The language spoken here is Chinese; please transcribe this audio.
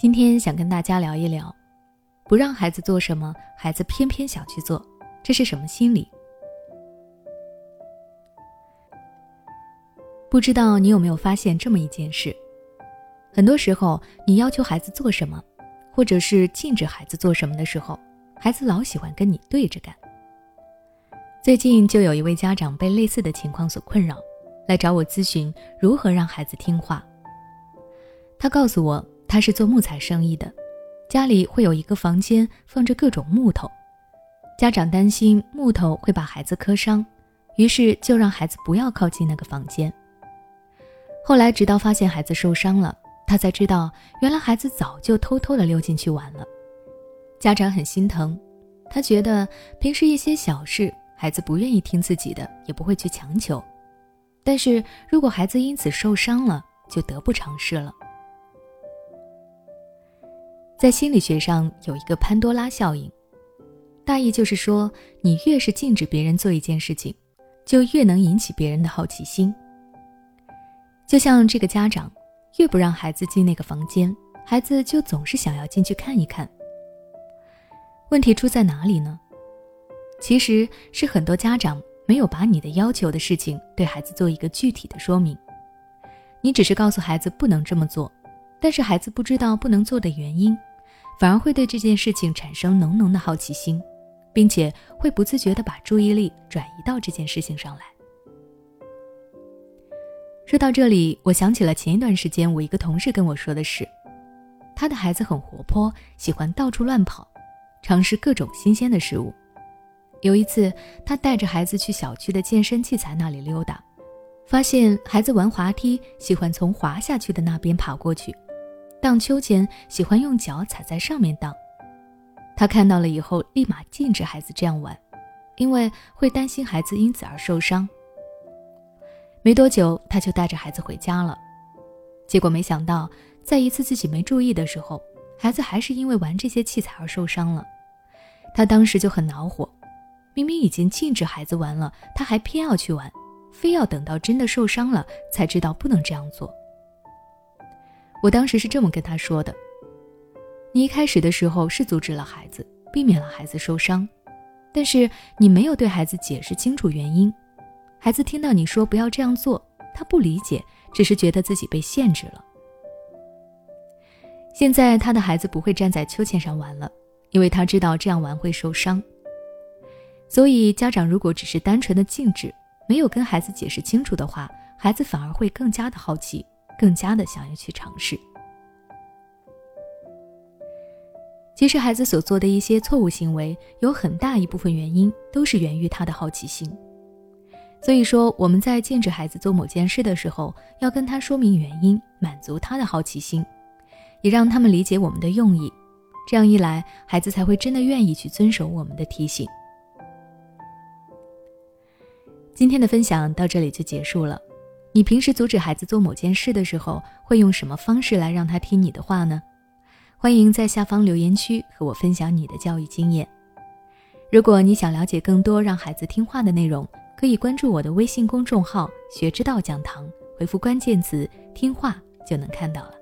今天想跟大家聊一聊，不让孩子做什么，孩子偏偏想去做，这是什么心理？不知道你有没有发现这么一件事？很多时候，你要求孩子做什么，或者是禁止孩子做什么的时候，孩子老喜欢跟你对着干。最近就有一位家长被类似的情况所困扰，来找我咨询如何让孩子听话。他告诉我，他是做木材生意的，家里会有一个房间放着各种木头，家长担心木头会把孩子磕伤，于是就让孩子不要靠近那个房间。后来直到发现孩子受伤了，他才知道原来孩子早就偷偷的溜进去玩了。家长很心疼，他觉得平时一些小事。孩子不愿意听自己的，也不会去强求。但是如果孩子因此受伤了，就得不偿失了。在心理学上有一个潘多拉效应，大意就是说，你越是禁止别人做一件事情，就越能引起别人的好奇心。就像这个家长，越不让孩子进那个房间，孩子就总是想要进去看一看。问题出在哪里呢？其实是很多家长没有把你的要求的事情对孩子做一个具体的说明，你只是告诉孩子不能这么做，但是孩子不知道不能做的原因，反而会对这件事情产生浓浓的好奇心，并且会不自觉地把注意力转移到这件事情上来。说到这里，我想起了前一段时间我一个同事跟我说的事，他的孩子很活泼，喜欢到处乱跑，尝试各种新鲜的事物。有一次，他带着孩子去小区的健身器材那里溜达，发现孩子玩滑梯喜欢从滑下去的那边爬过去，荡秋千喜欢用脚踩在上面荡。他看到了以后，立马禁止孩子这样玩，因为会担心孩子因此而受伤。没多久，他就带着孩子回家了。结果没想到，在一次自己没注意的时候，孩子还是因为玩这些器材而受伤了。他当时就很恼火。明明已经禁止孩子玩了，他还偏要去玩，非要等到真的受伤了才知道不能这样做。我当时是这么跟他说的：“你一开始的时候是阻止了孩子，避免了孩子受伤，但是你没有对孩子解释清楚原因。孩子听到你说不要这样做，他不理解，只是觉得自己被限制了。现在他的孩子不会站在秋千上玩了，因为他知道这样玩会受伤。”所以，家长如果只是单纯的禁止，没有跟孩子解释清楚的话，孩子反而会更加的好奇，更加的想要去尝试。其实，孩子所做的一些错误行为，有很大一部分原因都是源于他的好奇心。所以说，我们在禁止孩子做某件事的时候，要跟他说明原因，满足他的好奇心，也让他们理解我们的用意。这样一来，孩子才会真的愿意去遵守我们的提醒。今天的分享到这里就结束了。你平时阻止孩子做某件事的时候，会用什么方式来让他听你的话呢？欢迎在下方留言区和我分享你的教育经验。如果你想了解更多让孩子听话的内容，可以关注我的微信公众号“学之道讲堂”，回复关键词“听话”就能看到了。